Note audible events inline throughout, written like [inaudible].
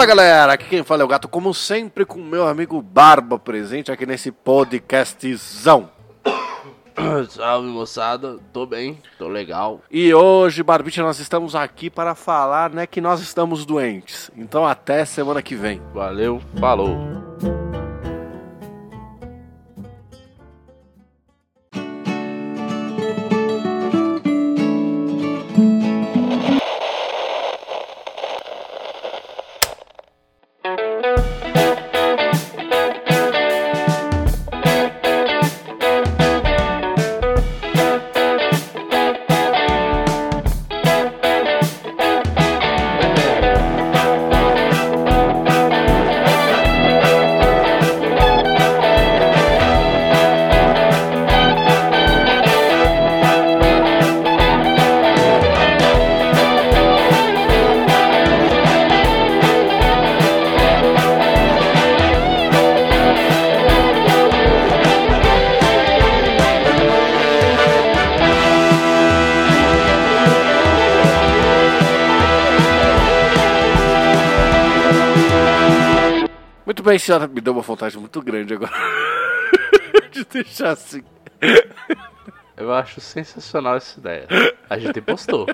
Fala galera, aqui quem fala é o Gato, como sempre, com meu amigo Barba presente aqui nesse podcastzão. [coughs] Salve moçada, tô bem, tô legal. E hoje, Barbite, nós estamos aqui para falar né, que nós estamos doentes. Então até semana que vem. Valeu, falou. Bem, senhora, me deu uma vontade muito grande agora [laughs] de deixar assim. Eu acho sensacional essa ideia. A gente postou.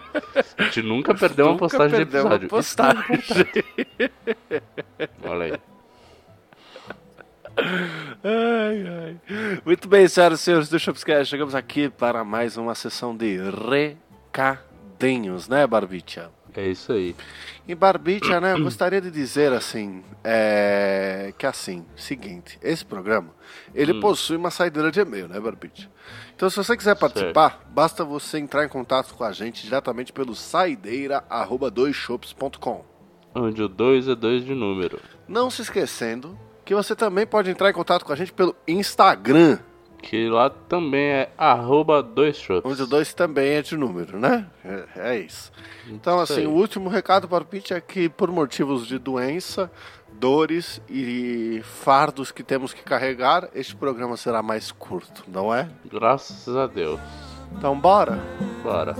A gente nunca perdeu uma Nunca postagem de perdeu uma episódio. É importante. Olha aí. Ai, ai. Muito bem, senhoras e senhores do Shopscast, chegamos aqui para mais uma sessão de recadinhos, né, Barbicha? É isso aí. E Barbicha, né, eu gostaria de dizer assim, é, que assim, seguinte, esse programa, ele Hum. possui uma saideira de e-mail, né, Barbicha? Então, se você quiser participar, basta você entrar em contato com a gente diretamente pelo saideira@doisshops.com. Onde o 2 é 2 de número. Não se esquecendo que você também pode entrar em contato com a gente pelo Instagram, Que lá também é arroba dois shops. onde o 2 também é de número, né? É, é isso. Então, Isso assim, aí. o último recado para o Pete é que, por motivos de doença, dores e fardos que temos que carregar, este programa será mais curto, não é? Graças a Deus. Então, bora! Bora.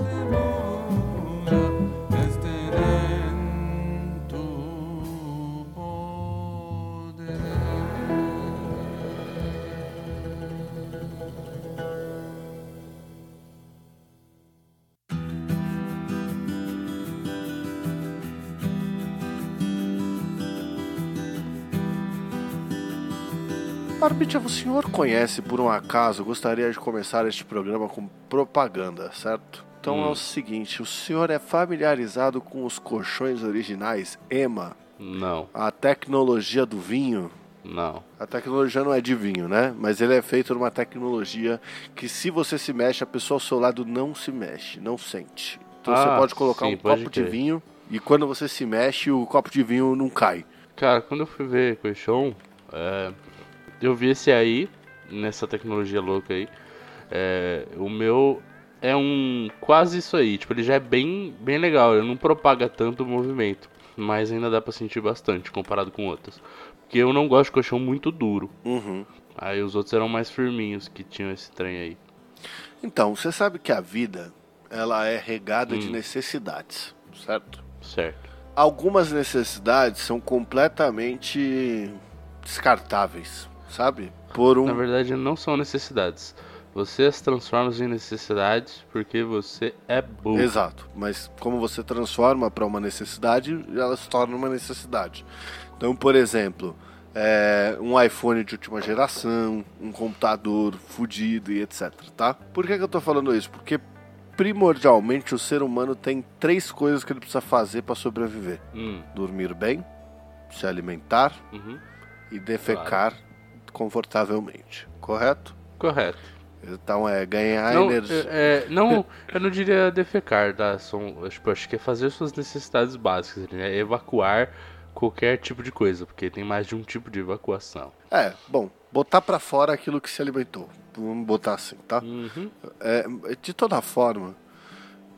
Barbicha, o senhor conhece, por um acaso, gostaria de começar este programa com propaganda, certo? Então é o seguinte, o senhor é familiarizado com os colchões originais EMA, Não, a tecnologia do vinho? não. A tecnologia não é de vinho, né? Mas ele é feito numa tecnologia que se você se mexe, a pessoa ao seu lado não se mexe, não sente. Então você Ah, pode colocar sim, um pode copo de vinho e quando você se mexe, o copo de vinho não cai. Cara, quando eu fui ver colchão, é, eu vi esse aí, nessa tecnologia louca aí. É, o meu é um quase isso aí, tipo, ele já é bem, bem legal, ele não propaga tanto o movimento, mas ainda dá pra sentir bastante comparado com outros. Porque eu não gosto de colchão muito duro. Uhum. Aí os outros eram mais firminhos que tinham esse trem aí. Então, você sabe que a vida, ela é regada Hum. de necessidades, certo? Certo. Algumas necessidades são completamente descartáveis, sabe? Por um Na verdade, não são necessidades. Você as transforma em necessidades porque você é burro. Exato, mas como você transforma para uma necessidade, ela se torna uma necessidade. Então, por exemplo, é, um iPhone de última geração, um computador fudido e etc, tá? Por que, que eu tô falando isso? Porque primordialmente o ser humano tem três coisas que ele precisa fazer para sobreviver: Hum, dormir bem, se alimentar uhum. e defecar confortavelmente, correto? Correto. Então é ganhar Não, energia. é, é, não, eu não diria defecar, tá? São, tipo, acho que é fazer suas necessidades básicas, né? Evacuar qualquer tipo de coisa, porque tem mais de um tipo de evacuação. É, bom, botar pra fora aquilo que se alimentou. Vamos botar assim, tá? Uhum. É, de toda forma,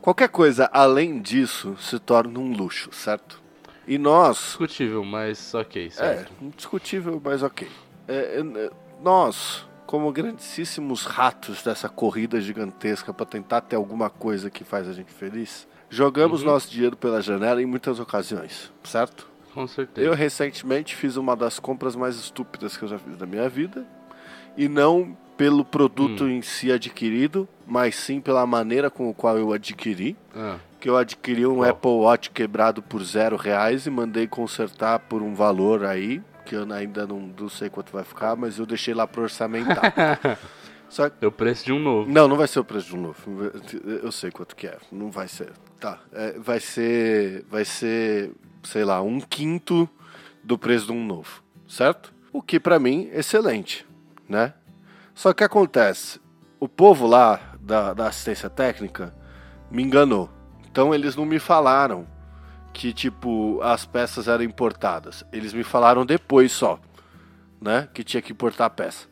qualquer coisa além disso se torna um luxo, certo? E nós. Discutível, mas ok, É, certo. indiscutível, mas ok. É, é, nós, como grandíssimos ratos dessa corrida gigantesca pra tentar ter alguma coisa que faz a gente feliz, jogamos Uhum. nosso dinheiro pela janela em muitas ocasiões, certo? Com certeza. Eu recentemente fiz uma das compras mais estúpidas que eu já fiz na minha vida. E não pelo produto Hum. em si adquirido, mas sim pela maneira com a qual eu adquiri. Ah, Que eu adquiri um Qual? Apple Watch quebrado por zero reais e mandei consertar por um valor aí, que eu ainda não, não sei quanto vai ficar, mas eu deixei lá pro orçamentar. [laughs] Só que é o preço de um novo. não, não vai ser o preço de um novo. Eu sei quanto que é. Não vai ser. Tá. É, vai ser. Vai ser, sei lá, um quinto do preço de um novo. Certo? O que pra mim, excelente. Né? Só que acontece. O povo lá da, da assistência técnica me enganou. Então eles não me falaram que, tipo, as peças eram importadas. Eles me falaram depois só. Né? Que tinha que importar a peça.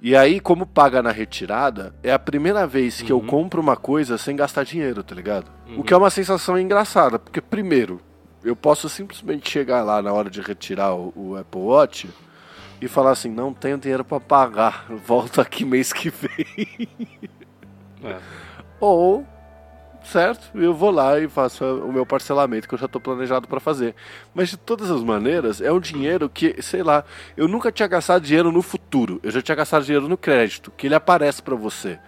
E aí, como paga na retirada, é a primeira vez que eu Uhum. compro uma coisa sem gastar dinheiro, tá ligado? Uhum. O que é uma sensação engraçada, porque primeiro, eu posso simplesmente chegar lá na hora de retirar o, o Apple Watch e falar assim, não tenho dinheiro pra pagar, [laughs] volto aqui mês que vem. É. Ou, certo, eu vou lá e faço o meu parcelamento que eu já tô planejado pra fazer. Mas de todas as maneiras, é um dinheiro que, sei lá, eu nunca tinha gastado dinheiro no futuro. Eu já tinha gastado dinheiro no crédito, que ele aparece pra você.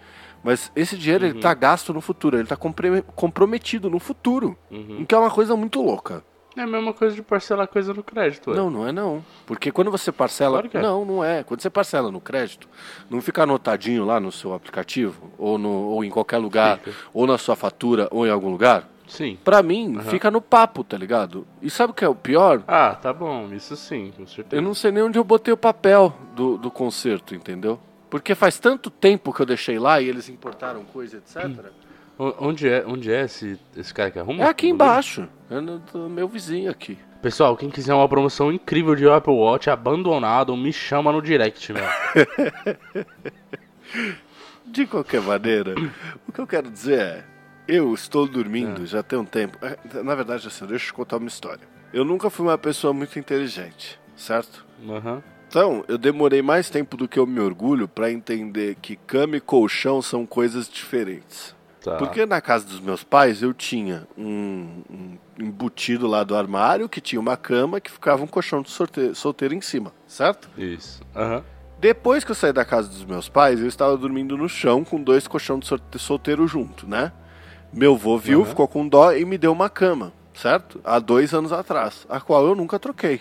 Mas esse dinheiro ele Uhum. tá gasto no futuro, ele tá comprometido no futuro. Uhum. O que é uma coisa muito louca. É a mesma coisa de parcelar coisa no crédito, ué. Não, não é não. Porque quando você parcela. Claro é. Não, não é. Quando você parcela no crédito, não fica anotadinho lá no seu aplicativo, ou, no, ou em qualquer lugar, ou na sua fatura, ou em algum lugar. Sim. Pra mim, Aham. fica no papo, tá ligado? E sabe o que é o pior? Ah, tá bom, isso sim, com certeza. Eu não sei nem onde eu botei o papel do, do concerto, entendeu? Porque faz tanto tempo que eu deixei lá e eles importaram coisa, etc. O- [clears throat] Onde é, onde é esse, esse cara que arruma? É aqui embaixo. É no, do meu vizinho aqui. Pessoal, quem quiser uma promoção incrível de Apple Watch abandonado, me chama no direct. [laughs] De qualquer maneira, o que eu quero dizer é: eu estou dormindo já tem um tempo. É, Na verdade, assim, deixa eu te contar uma história. Eu nunca fui uma pessoa muito inteligente, certo? Aham. Então, eu demorei mais tempo do que eu me orgulho pra entender que cama e colchão são coisas diferentes. Tá. Porque na casa dos meus pais eu tinha um, um embutido lá do armário que tinha uma cama que ficava um colchão de solteiro em cima, certo? Isso. Aham. Depois que eu saí da casa dos meus pais, eu estava dormindo no chão com dois colchões de sorte- solteiro junto, né? Meu avô viu, Aham. ficou com dó e me deu uma cama, certo? Há dois anos atrás, a qual eu nunca troquei,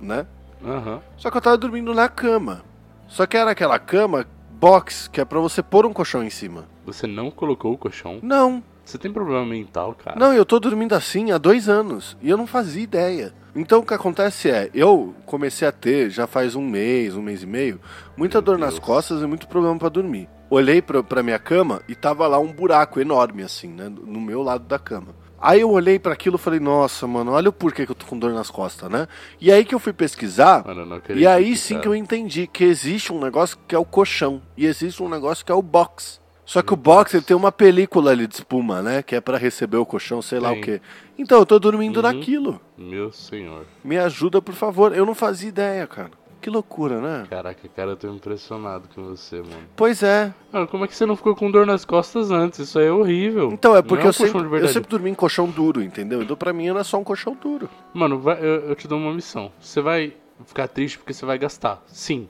né? Aham. Só que eu tava dormindo na cama. Só que era aquela cama box, que é pra você pôr um colchão em cima. Você não colocou o colchão? Não, Você tem problema mental, cara? não, eu tô dormindo assim há dois anos e eu não fazia ideia. Então o que acontece é, eu comecei a ter, já faz um mês, um mês e meio, muita Meu dor nas Deus. costas e muito problema pra dormir. Olhei pra, pra minha cama e tava lá um buraco enorme, assim, né, no meu lado da cama. Aí eu olhei pra aquilo e falei, nossa, mano, olha o porquê que eu tô com dor nas costas, né? E aí que eu fui pesquisar, Mano, e aí sim cara. que eu entendi que existe um negócio que é o colchão e existe um negócio que é o box. Só que o box ele tem uma película ali de espuma, né? Que é pra receber o colchão, sei lá o quê. Então eu tô dormindo Uhum. naquilo. Meu senhor. Me ajuda, por favor. Eu não fazia ideia, cara. Que loucura, né? Caraca, cara, eu tô impressionado com você, mano. Pois é. Mano, como é que você não ficou com dor nas costas antes? Isso aí é horrível. Então, é porque um eu, sempre, eu sempre dormi em colchão duro, entendeu? Então pra mim era só um colchão duro. Mano, vai- eu, eu te dou uma missão. Você vai ficar triste porque você vai gastar. Sim.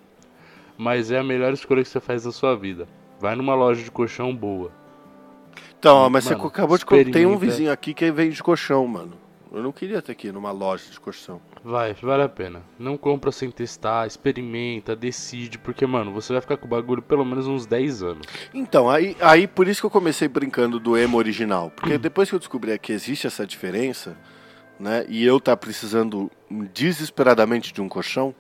Mas é a melhor escolha que você faz na sua vida. Vai numa loja de colchão boa. Então, ó, mas Mano, você acabou de... Tem um vizinho aqui que vende colchão, mano. Eu não queria ter que ir numa loja de colchão. Vai, vale a pena. Não compra sem testar, experimenta, decide, porque, mano, você vai ficar com o bagulho pelo menos uns 10 anos. Então, aí, aí por isso que eu comecei brincando do emo original. Porque depois que eu descobri que existe essa diferença, né? E eu tá precisando desesperadamente de um colchão,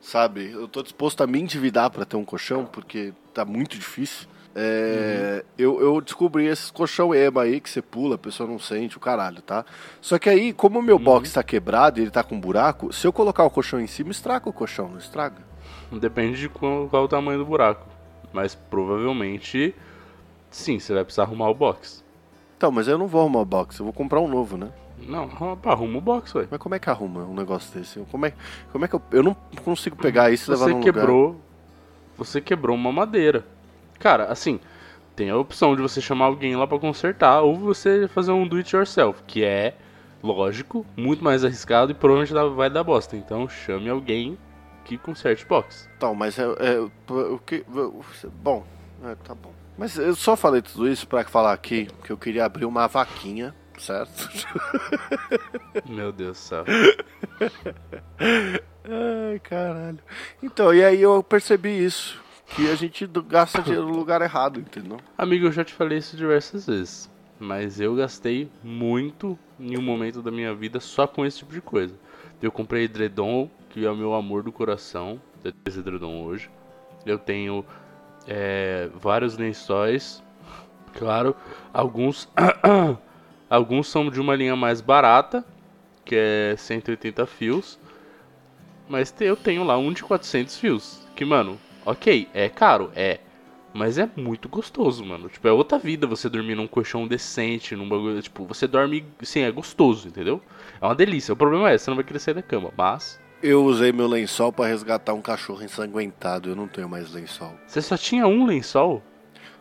sabe? Eu tô disposto a me endividar para ter um colchão, porque tá muito difícil. É, eu, eu descobri esse colchão ema aí que você pula, a pessoa não sente o caralho, tá? Só que aí, como o meu box tá quebrado e ele tá com buraco, se eu colocar o colchão em cima, estraga o colchão, não estraga? Depende de qual, qual o tamanho do buraco. Mas provavelmente, sim, você vai precisar arrumar o box. Então, mas eu não vou arrumar o box, eu vou comprar um novo, né? Não, arruma- o box, ué. Mas como é que arruma um negócio desse? Como é, como é que eu, eu não consigo pegar isso e levar Você num lugar? quebrou. Você quebrou uma madeira. Cara, assim, tem a opção de você chamar alguém lá pra consertar ou você fazer um do it yourself, que é lógico, muito mais arriscado e provavelmente vai dar bosta. Então chame alguém que conserte box. Então, mas é, é o que. Bom, é, tá bom. Mas eu só falei tudo isso pra falar aqui que eu queria abrir uma vaquinha, certo? [laughs] Meu Deus do céu. [laughs] Ai, caralho. Então, e aí eu percebi isso. Que a gente gasta [laughs] dinheiro no lugar errado, entendeu? Amigo, eu já te falei isso diversas vezes. Mas eu gastei muito em um momento da minha vida só com esse tipo de coisa. Eu comprei edredom, que é o meu amor do coração. Eu tenho esse edredom hoje. Eu tenho é, vários lençóis. [laughs] Claro, alguns [coughs] alguns são de uma linha mais barata, que é 180 fios. Mas eu tenho lá um de 400 fios. Que, mano, ok, é caro, é. Mas é muito gostoso, mano. Tipo, é outra vida você dormir num colchão decente, num bagulho. Tipo, você dorme. Sim, é gostoso, entendeu? É uma delícia. O problema é, você não vai querer sair da cama. Mas. Eu usei meu lençol pra resgatar um cachorro ensanguentado. Eu não tenho mais lençol. Você só tinha um lençol?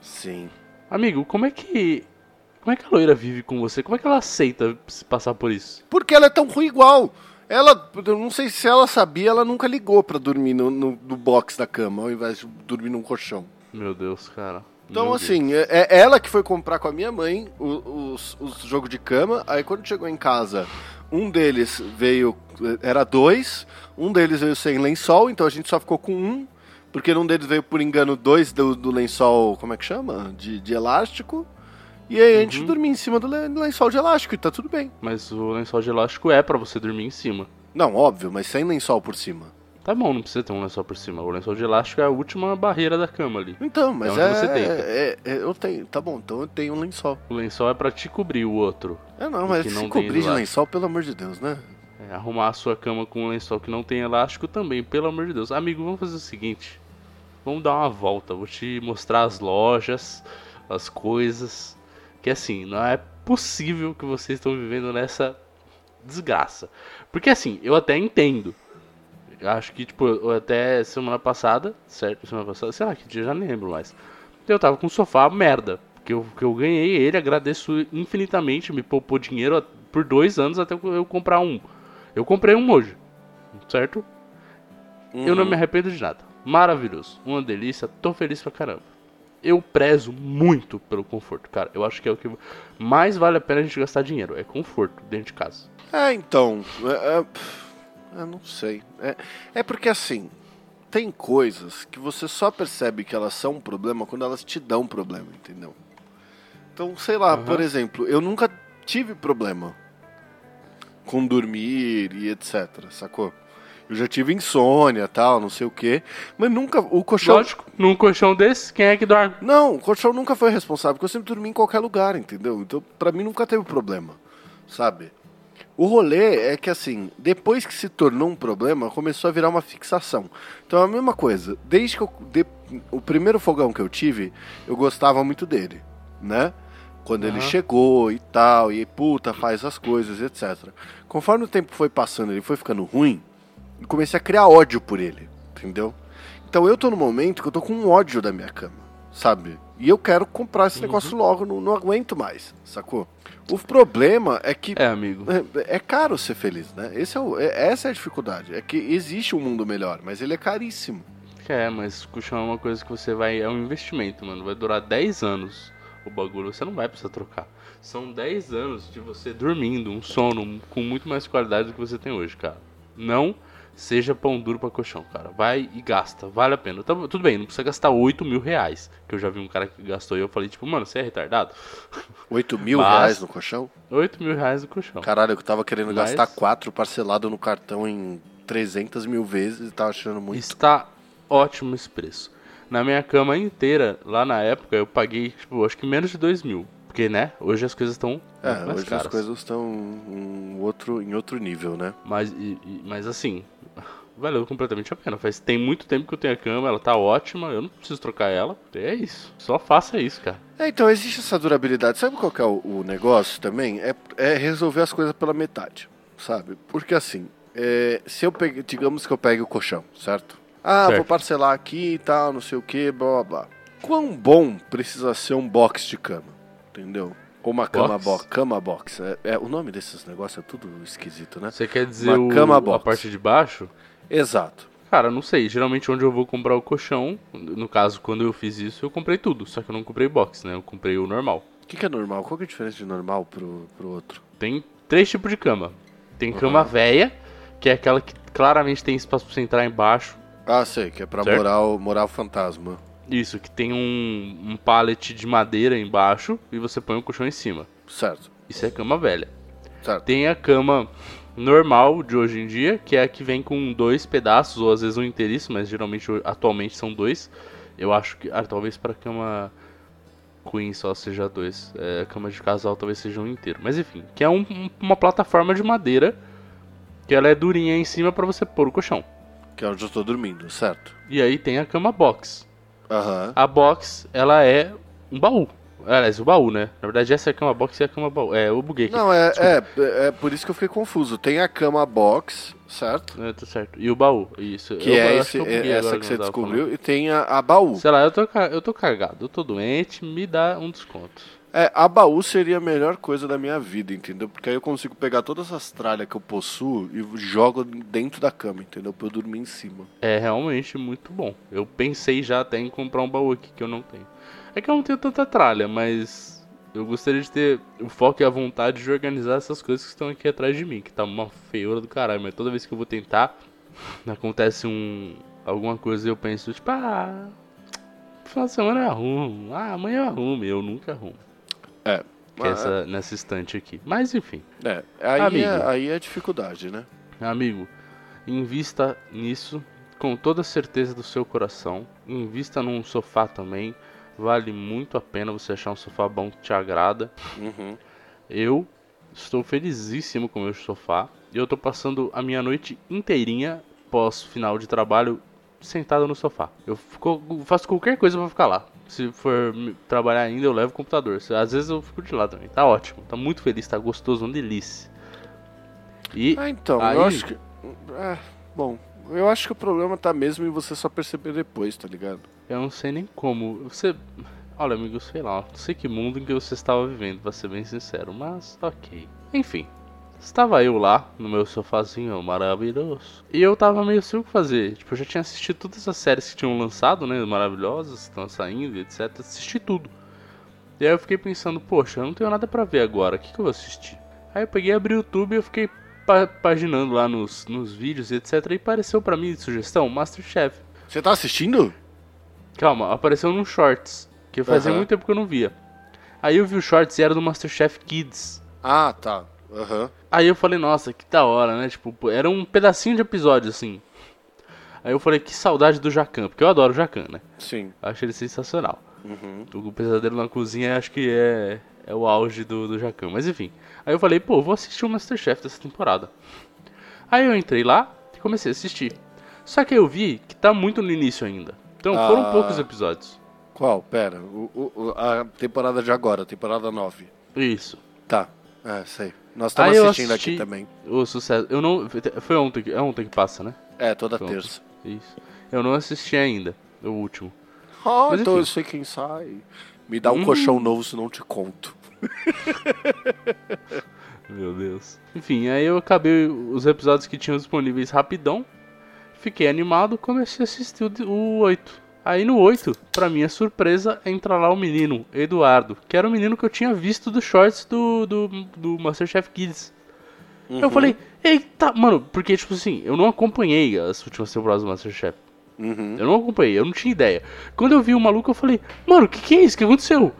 Sim. Amigo, como é que. Como é que a loira vive com você? Como é que ela aceita se passar por isso? Porque ela é tão ruim igual. Ela, eu não sei se ela sabia, ela nunca ligou pra dormir no, no, no box da cama, ao invés de dormir num colchão. Meu Deus, cara. Então, Meu assim, é, é ela que foi comprar com a minha mãe os, os jogos de cama. Aí, quando chegou em casa, um deles veio. Era dois. Um deles veio sem lençol, então a gente só ficou com um. Porque num deles veio, por engano, dois do, do lençol. Como é que chama? De, de elástico. E aí a gente Uhum. dormia em cima do le- do lençol de elástico e tá tudo bem. Mas o lençol de elástico é pra você dormir em cima. Não, óbvio, mas sem lençol por cima. Tá bom, não precisa ter um lençol por cima. O lençol de elástico é a última barreira da cama ali. Então, mas onde é, você deita. é- é- Eu tenho. Tá bom, então eu tenho um lençol. O lençol é pra te cobrir o outro. É, não, mas se não tem cobrir de lençol, pelo amor de Deus, né? É, arrumar a sua cama com um lençol que não tem elástico também, pelo amor de Deus. Amigo, vamos fazer o seguinte. Vamos dar uma volta. Vou te mostrar as lojas, as coisas. Que assim, não é possível que vocês estão vivendo nessa desgraça. Porque assim, eu até entendo. Eu acho que, tipo, até semana passada, certo? Semana passada, sei lá, que dia eu já nem lembro mais. Eu tava com um sofá merda. Que eu, que eu ganhei ele, agradeço infinitamente, me poupou dinheiro por dois anos até eu comprar um. Eu comprei um hoje, certo? Eu não me arrependo de nada. Maravilhoso, uma delícia, tô feliz pra caramba. Eu prezo muito pelo conforto, cara. Eu acho que é o que mais vale a pena a gente gastar dinheiro, é conforto dentro de casa. É, então. É, é, eu não sei. É, é porque assim. Tem coisas que você só percebe que elas são um problema quando elas te dão problema, entendeu? Então, sei lá, Aham. por exemplo, eu nunca tive problema com dormir e etc, sacou? Eu já tive insônia tal, não sei o quê, mas nunca. O colchão. Lógico, num colchão desse, quem é que dorme? Não, o colchão nunca foi responsável, porque eu sempre dormi em qualquer lugar, entendeu? Então, pra mim nunca teve problema, sabe? O rolê é que, assim, depois que se tornou um problema, começou a virar uma fixação. Então é a mesma coisa. Desde que eu. de- o primeiro fogão que eu tive, eu gostava muito dele, né? Quando ele Aham. chegou e tal, e puta, faz as coisas, etc. Conforme o tempo foi passando, ele foi ficando ruim, comecei a criar ódio por ele, entendeu? Então eu tô no momento que eu tô com um ódio da minha cama, sabe? E eu quero comprar esse negócio logo, não, não aguento mais, sacou? O problema é que É, amigo. é, é caro ser feliz, né? Esse é o- é- essa é a dificuldade. É que existe um mundo melhor, mas ele é caríssimo. É, mas colchão é uma coisa que você vai. É um investimento, mano. Vai durar 10 anos o bagulho. Você não vai precisar trocar. São 10 anos de você dormindo, um sono com muito mais qualidade do que você tem hoje, cara. Não seja pão duro pra colchão, cara. Vai e gasta. Vale a pena. Tá- tudo bem, não precisa gastar 8 mil reais. Que eu já vi um cara que gastou e eu falei, tipo, mano, você é retardado? 8 mil Mas- reais no colchão? 8 mil reais no colchão. Caralho, eu tava querendo Mas- gastar 4 parcelado no cartão em 300 mil vezes e tava achando muito. Está ótimo esse preço. Na minha cama inteira, lá na época, eu paguei, tipo, acho que menos de 2 mil. Porque, né, hoje as coisas estão É, hoje caras. as coisas estão um outro, em outro nível, né? Mas, e- e- mas assim, [laughs] valeu completamente a pena. Faz, tem muito tempo que eu tenho a cama, ela tá ótima, eu não preciso trocar ela. É isso. Só faça isso, cara. É, então existe essa durabilidade. Sabe qual que é o, o negócio também? É, é resolver as coisas pela metade, sabe? Porque assim, é, se eu pegue, digamos que eu pegue o colchão, certo? Ah, Certo. vou parcelar aqui e tal, não sei o que, blá blá blá. Quão bom precisa ser um box de cama? Entendeu? Ou uma cama Box? Cama box. É, é- o nome desses negócios é tudo esquisito, né? Você quer dizer Uma o- cama a box. parte de baixo? Exato. Cara, não sei. Geralmente onde eu vou comprar o colchão, no caso, quando eu fiz isso, eu comprei tudo. Só que eu não comprei box, né? Eu comprei o normal. O que, que é normal? Qual que é a diferença de normal pro, pro outro? Tem três tipos de cama. Tem Uhum. cama velha, que é aquela que claramente tem espaço pra você entrar embaixo. Ah, sei, que é pra Certo. morar o, morar o fantasma. Isso, que tem um, um pallet de madeira embaixo e você põe o colchão em cima. Certo. Isso é cama velha. Certo. Tem a cama normal de hoje em dia, que é a que vem com dois pedaços, ou às vezes um inteiriço, mas geralmente atualmente são dois. Eu acho que. Ah, talvez para cama Queen só seja dois. É, a cama de casal talvez seja um inteiro. Mas enfim, que é um- um- uma plataforma de madeira que ela é durinha em cima para você pôr o colchão. Que é onde eu tô dormindo, certo. E aí tem a cama box. Aham. A box, ela é um baú. Aliás, o baú, né? Na verdade, essa é a cama box e a cama baú. É, eu buguei aqui. Não, é, é, é por isso que eu fiquei confuso. Tem a cama box, certo? É, tá certo. E o baú, isso. Que Eu é esse, buguei é essa que você tava falando. descobriu. E tem a, a baú. Sei lá, eu tô, eu tô cagado, eu tô doente, me dá um desconto. É, a baú seria a melhor coisa da minha vida, entendeu? Porque aí eu consigo pegar todas as tralhas que eu possuo e jogo dentro da cama, entendeu? Pra eu dormir em cima. É realmente muito bom. Eu pensei já até em comprar um baú aqui que eu não tenho. É que eu não tenho tanta tralha, mas eu gostaria de ter o foco e a vontade de organizar essas coisas que estão aqui atrás de mim, que tá uma feiura do caralho, mas toda vez que eu vou tentar, [laughs] acontece um alguma coisa e eu penso, tipo, ah, final de semana eu arrumo, ah, amanhã eu arrumo, eu nunca arrumo. É. É essa, nessa estante aqui. Mas enfim. É, aí, Amigo. é, aí é dificuldade, né? Amigo, invista nisso com toda a certeza do seu coração. Invista num sofá também. Vale muito a pena você achar um sofá bom que te agrada. Uhum. Eu estou felizíssimo com o meu sofá. E eu tô passando a minha noite inteirinha pós final de trabalho sentado no sofá. Eu fico- faço qualquer coisa pra ficar lá. Se for trabalhar ainda, eu levo o computador. Às vezes eu fico de lá também. Tá ótimo. Tá muito feliz, tá gostoso, uma delícia. E Ah, então, Aí- eu acho que. É, bom, eu acho que o problema tá mesmo em você só perceber depois, tá ligado? Eu não sei nem como. Você. Olha, amigo, sei lá. Não sei que mundo em que você estava vivendo, pra ser bem sincero. Mas, ok. Enfim. Estava eu lá, no meu sofazinho maravilhoso. E eu tava meio sem o que fazer. Tipo, eu já tinha assistido todas as séries que tinham lançado, né? Maravilhosas, estão saindo, etc. Assisti tudo. E aí eu fiquei pensando, poxa, eu não tenho nada pra ver agora. O que, que eu vou assistir? Aí eu peguei, abri o YouTube e eu fiquei pa paginando lá nos, nos vídeos, etc. E apareceu pra mim de sugestão Masterchef. Você tá assistindo? Calma, apareceu num shorts, que fazia muito tempo que eu não via. Aí eu vi o shorts e era do Masterchef Kids. Ah, tá. Aham. Aí eu falei, nossa, que da hora, né? Tipo, era um pedacinho de episódio, assim. Aí eu falei, que saudade do Jacan, porque eu adoro o Jacan, né? Sim. Eu acho ele sensacional. Uhum. O Pesadelo na Cozinha acho que é, é o auge do, do Jacan, mas enfim. Aí eu falei, pô, vou assistir o Masterchef dessa temporada. Aí eu entrei lá e comecei a assistir. Só que eu vi que tá muito no início ainda. Então foram Ah. poucos episódios. Qual? Pera. O, o- a temporada de agora, temporada 9. Isso. Tá. É, sei. Nós estamos Aí eu assistindo assisti- aqui também. O sucesso. Eu não. Foi ontem, que- é ontem que passa, né? É, toda Pronto. terça. Isso. Eu não assisti ainda, o último. Ah, Mas então enfim. eu sei quem sai. Me dá um Hum. colchão novo, senão te conto. [laughs] Meu Deus. Enfim, aí eu acabei os episódios que tinham disponíveis rapidão. Fiquei animado, comecei a assistir o, o 8. Aí no 8, pra minha surpresa, entra lá o menino, Eduardo, que era o menino que eu tinha visto dos shorts do, do, do Masterchef Kids. Eu Uhum. falei, eita, mano, porque tipo assim, eu não acompanhei as últimas temporadas do Masterchef. Uhum. Eu não acompanhei, eu não tinha ideia. Quando eu vi o maluco, eu falei, mano, o que, que é isso? O que aconteceu?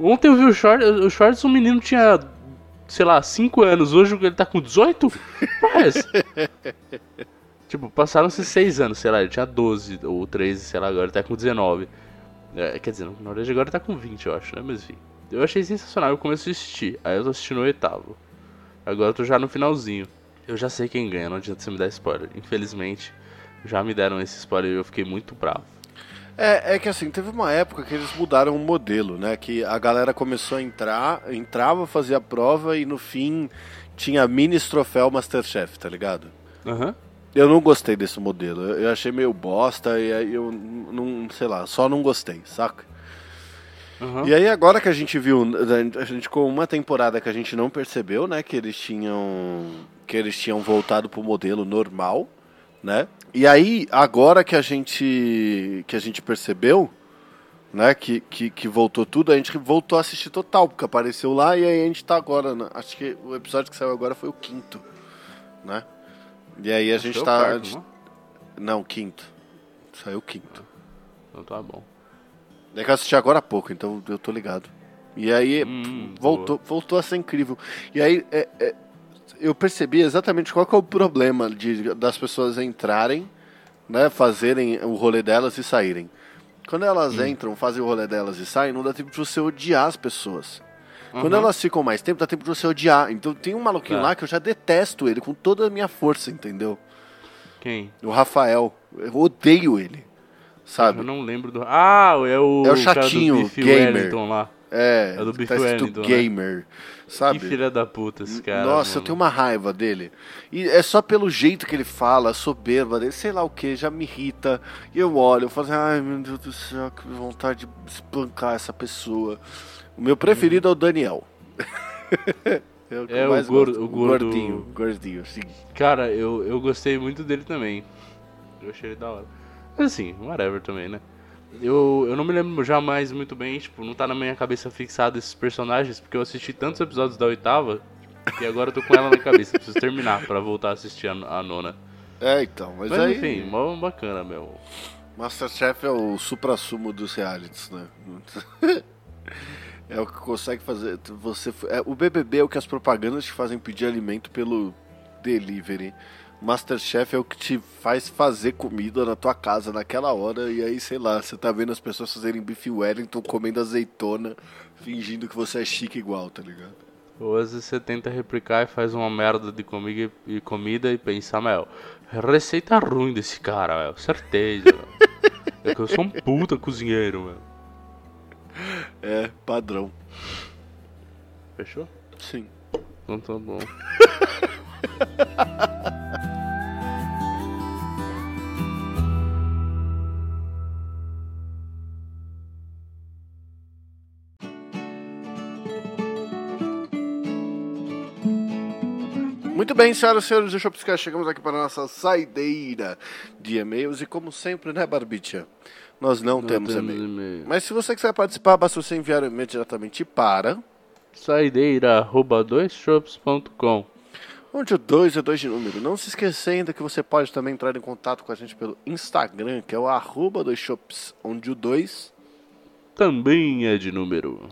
Ontem eu vi o short, o shorts, o menino tinha, sei lá, 5 anos, hoje ele tá com 18? [laughs] Mas. Tipo, passaram-se 6 anos, sei lá, ele tinha 12 ou 13, sei lá, agora tá com 19. É, quer dizer, na verdade agora tá com 20, eu acho, né? Mas enfim. Eu achei sensacional, eu comecei a assistir. Aí eu tô assistindo o oitavo. Agora eu tô já no finalzinho. Eu já sei quem ganha, não adianta você me dar spoiler. Infelizmente, já me deram esse spoiler e eu fiquei muito bravo. É, é que assim, teve uma época que eles mudaram o modelo, né? Que a galera começou a entrar, entrava, fazia a prova e no fim tinha mini troféu Masterchef, tá ligado? Aham. Eu não gostei desse modelo. Eu achei meio bosta e aí eu não, sei lá, só não gostei, saca? Aham. E aí agora que a gente viu, a gente com uma temporada que a gente não percebeu, né, que eles tinham que eles tinham voltado pro modelo normal, né? E aí agora que a gente que a gente percebeu, né, que, que, que voltou tudo, a gente voltou a assistir total, porque apareceu lá e aí a gente tá agora, né? acho que o episódio que saiu agora foi o quinto, né? E aí a gente Foi o tá quarto, gente- não? não, quinto. Saiu quinto. Então tá bom. É que eu assisti agora há pouco, então eu tô ligado. E aí Hum, voltou, voltou a ser incrível. E aí é- é, eu percebi exatamente qual é o problema de, das pessoas entrarem, né, fazerem o rolê delas e saírem. Quando elas Hum. entram, fazem o rolê delas e saem, não dá tempo de você odiar as pessoas. Quando Uhum. elas ficam mais tempo, dá tempo de você odiar. Então tem um maluquinho Tá. lá que eu já detesto ele com toda a minha força, entendeu? Quem? O Rafael. Eu odeio ele. Sabe? Eu não lembro do. Ah, é o. É o chatinho, gamer. Wellington lá. É, É do tá Biff escrito Wellington, né? gamer. Sabe? Que filha da puta esse cara. Nossa, eu mano. tenho uma raiva dele. E é só pelo jeito que ele fala, a soberba dele, sei lá o que, já me irrita. E eu olho, eu falo assim, ai meu Deus do céu, que vontade de espancar essa pessoa. O meu preferido é o Daniel. [laughs] é o, É, o gordo- o gordo- Gordinho, gordinho, sim. Cara, eu, eu gostei muito dele também. Eu achei ele da hora. Mas assim, whatever também, né? Eu, eu não me lembro jamais muito bem, tipo, não tá na minha cabeça fixado esses personagens, porque eu assisti tantos episódios da oitava que agora eu tô com ela na cabeça. Preciso terminar pra voltar a assistir a, a nona. É, então, mas, Mas aí. enfim, mó bacana, meu. Masterchef é o supra-sumo dos realities, né? [laughs] é o que consegue fazer. Você, é, o BBB é o que as propagandas te fazem pedir alimento pelo delivery. Masterchef é o que te faz fazer comida na tua casa naquela hora. E aí, sei lá, você tá vendo as pessoas fazerem bife Wellington comendo azeitona, fingindo que você é chique igual, tá ligado? Ou às vezes você tenta replicar e faz uma merda de comida e, comida e pensa, meu, receita ruim desse cara, meu, certeza, meu. [laughs] É que eu sou um puta cozinheiro, meu. É, padrão. Fechou? Sim. Então tá bom. [laughs] bem, senhoras e senhores do Shopscast, chegamos aqui para a nossa saideira de e-mails e como sempre, né, Barbicha? Nós não, temos e-mail. e-mail. Mas se você quiser participar, basta você enviar o e-mail diretamente para Saideira, arroba doisshops.com. onde o 2 é 2 de número. Não se esqueça ainda que você pode também entrar em contato com a gente pelo Instagram, que é o arroba 2shops, onde o 2... Também é de número.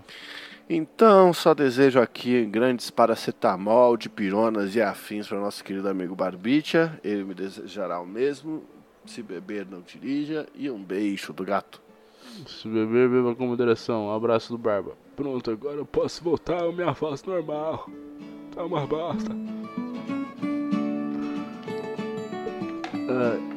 Então, só desejo aqui grandes paracetamol, dipironas e afins para o nosso querido amigo Barbicha. Ele me desejará o mesmo. Se beber, não dirija. E um beijo do gato. Se beber, beba com moderação. Um abraço do Barba. Pronto, agora eu posso voltar à minha voz normal. Tá uma bosta. Ah,